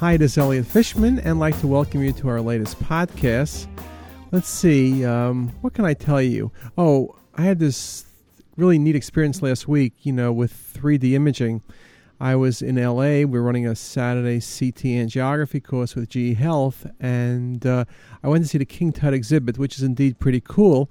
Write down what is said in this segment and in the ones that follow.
Hi, this is Elliot Fishman, and I'd like to welcome you to our latest podcast. Let's see, um, what can I tell you? Oh, I had this really neat experience last week, you know, with 3D imaging. I was in LA. We were running a Saturday CT angiography course with GE Health, and uh, I went to see the King Tut exhibit, which is indeed pretty cool.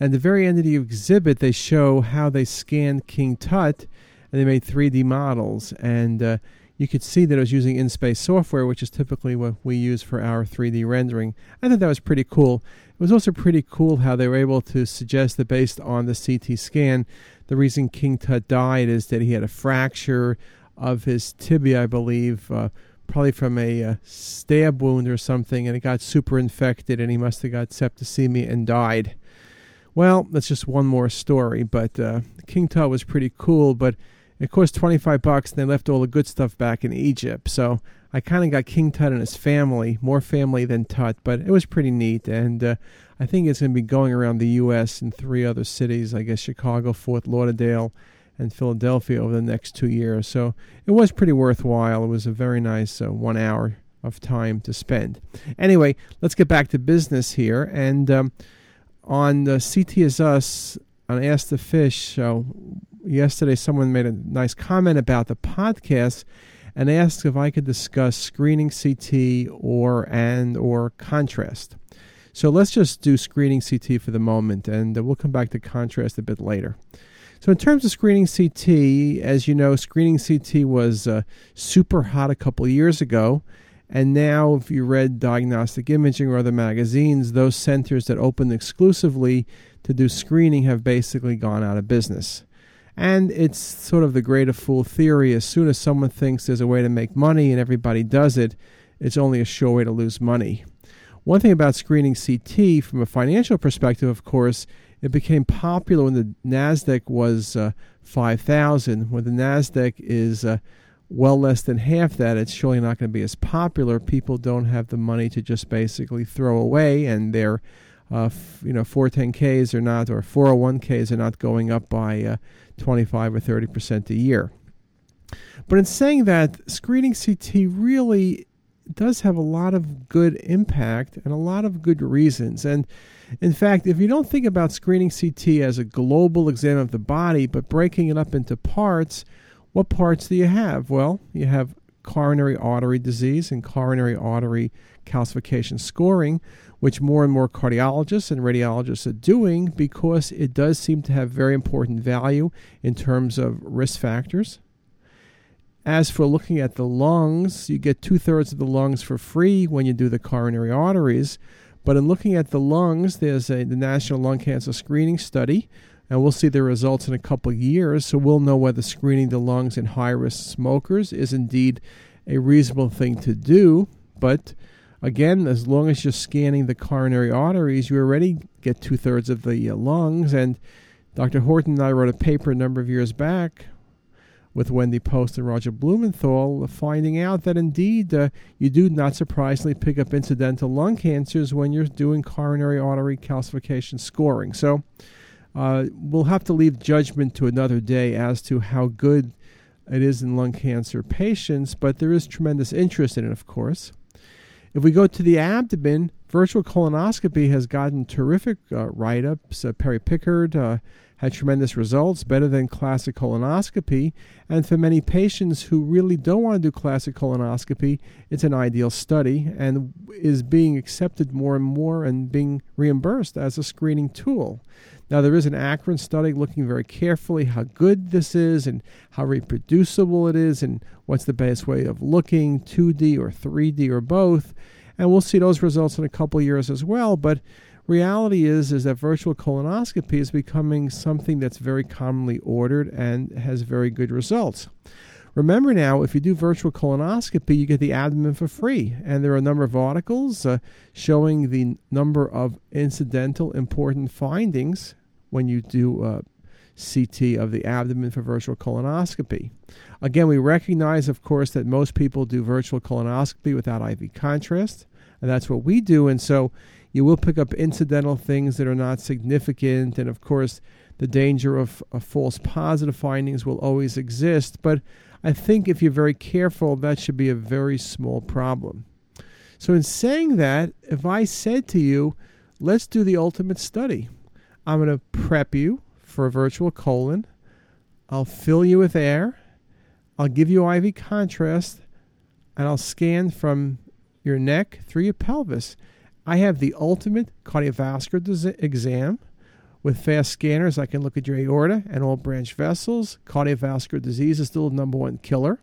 And the very end of the exhibit, they show how they scanned King Tut, and they made 3D models. And uh, you could see that it was using InSpace software, which is typically what we use for our 3D rendering. I thought that was pretty cool. It was also pretty cool how they were able to suggest that based on the CT scan, the reason King Tut died is that he had a fracture of his tibia, I believe, uh, probably from a uh, stab wound or something, and it got super infected, and he must have got septicemia and died. Well, that's just one more story, but uh, King Tut was pretty cool, but it cost 25 bucks, and they left all the good stuff back in Egypt. So I kind of got King Tut and his family, more family than Tut, but it was pretty neat. And uh, I think it's going to be going around the U.S. in three other cities, I guess Chicago, Fort Lauderdale, and Philadelphia over the next two years. So it was pretty worthwhile. It was a very nice uh, one hour of time to spend. Anyway, let's get back to business here. And um, on the CT Us, on Ask the Fish, uh, yesterday someone made a nice comment about the podcast and asked if I could discuss screening CT or and or contrast. So let's just do screening CT for the moment, and uh, we'll come back to contrast a bit later. So, in terms of screening CT, as you know, screening CT was uh, super hot a couple years ago. And now, if you read Diagnostic Imaging or other magazines, those centers that opened exclusively to do screening have basically gone out of business. And it's sort of the greater fool theory. As soon as someone thinks there's a way to make money and everybody does it, it's only a sure way to lose money. One thing about screening CT from a financial perspective, of course, it became popular when the NASDAQ was uh, 5,000. When the NASDAQ is uh, well less than half that, it's surely not going to be as popular. People don't have the money to just basically throw away, and their uh, f- you know 410ks are not or 401ks are not going up by uh, 25 or 30 percent a year. But in saying that, screening CT really does have a lot of good impact and a lot of good reasons. And in fact, if you don't think about screening CT as a global exam of the body, but breaking it up into parts, what parts do you have? Well, you have coronary artery disease and coronary artery calcification scoring, which more and more cardiologists and radiologists are doing because it does seem to have very important value in terms of risk factors. As for looking at the lungs, you get two thirds of the lungs for free when you do the coronary arteries. But in looking at the lungs, there's a, the National Lung Cancer Screening Study, and we'll see the results in a couple years. So we'll know whether screening the lungs in high risk smokers is indeed a reasonable thing to do. But again, as long as you're scanning the coronary arteries, you already get two thirds of the uh, lungs. And Dr. Horton and I wrote a paper a number of years back with Wendy Post and Roger Blumenthal, finding out that indeed uh, you do not surprisingly pick up incidental lung cancers when you're doing coronary artery calcification scoring. So uh, we'll have to leave judgment to another day as to how good it is in lung cancer patients, but there is tremendous interest in it, of course. If we go to the abdomen, virtual colonoscopy has gotten terrific uh, write ups. Uh, Perry Pickhardt uh, had tremendous results, better than classic colonoscopy. And for many patients who really don't want to do classic colonoscopy, it's an ideal study and is being accepted more and more and being reimbursed as a screening tool. Now, there is an ACRIN study looking very carefully how good this is and how reproducible it is and what's the best way of looking 2D or 3D or both. And we'll see those results in a couple years as well. But reality is is that virtual colonoscopy is becoming something that's very commonly ordered and has very good results. Remember now, if you do virtual colonoscopy, you get the abdomen for free. And there are a number of articles uh, showing the number of incidental important findings when you do uh, CT of the abdomen for virtual colonoscopy. Again, we recognize, of course, that most people do virtual colonoscopy without IV contrast, and that's what we do. And so you will pick up incidental things that are not significant. And of course, the danger of, of false positive findings will always exist. But I think if you're very careful, that should be a very small problem. So, in saying that, if I said to you, let's do the ultimate study, I'm going to prep you for a virtual colon, I'll fill you with air, I'll give you IV contrast, and I'll scan from your neck through your pelvis. I have the ultimate cardiovascular exam. With fast scanners, I can look at your aorta and all branch vessels. Cardiovascular disease is still the number one killer.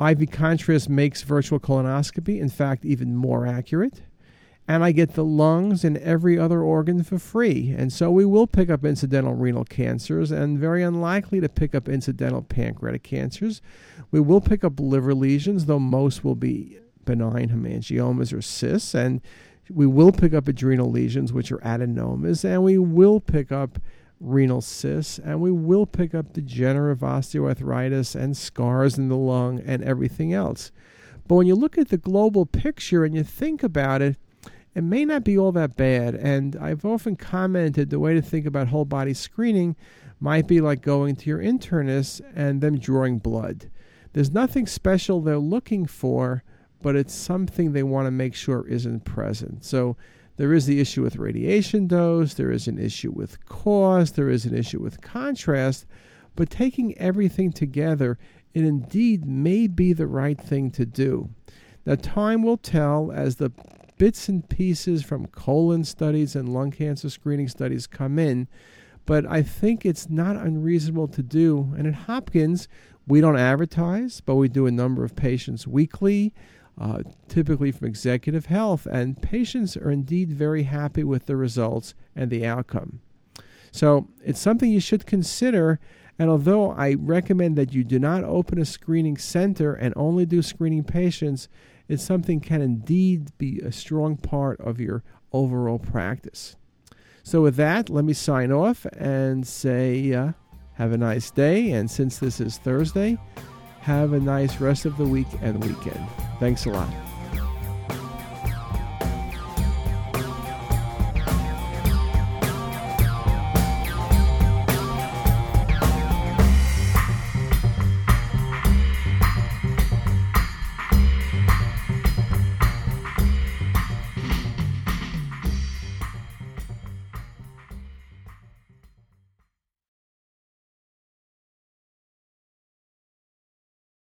IV contrast makes virtual colonoscopy, in fact, even more accurate. And I get the lungs and every other organ for free. And so we will pick up incidental renal cancers and very unlikely to pick up incidental pancreatic cancers. We will pick up liver lesions, though most will be benign hemangiomas or cysts. And we will pick up adrenal lesions, which are adenomas. And we will pick up renal cysts, and we will pick up degenerative osteoarthritis and scars in the lung and everything else. But when you look at the global picture and you think about it, it may not be all that bad. And I've often commented the way to think about whole body screening might be like going to your internist and them drawing blood. There's nothing special they're looking for, but it's something they want to make sure isn't present. So there is the issue with radiation dose, there is an issue with cost, there is an issue with contrast, but taking everything together, it indeed may be the right thing to do. Now, time will tell as the bits and pieces from colon studies and lung cancer screening studies come in, but I think it's not unreasonable to do. And at Hopkins, we don't advertise, but we do a number of patients weekly uh, typically from executive health, and patients are indeed very happy with the results and the outcome. So it's something you should consider. And although I recommend that you do not open a screening center and only do screening patients, it's something can indeed be a strong part of your overall practice. So with that, let me sign off and say uh, have a nice day. And since this is Thursday, have a nice rest of the week and weekend. Thanks a lot.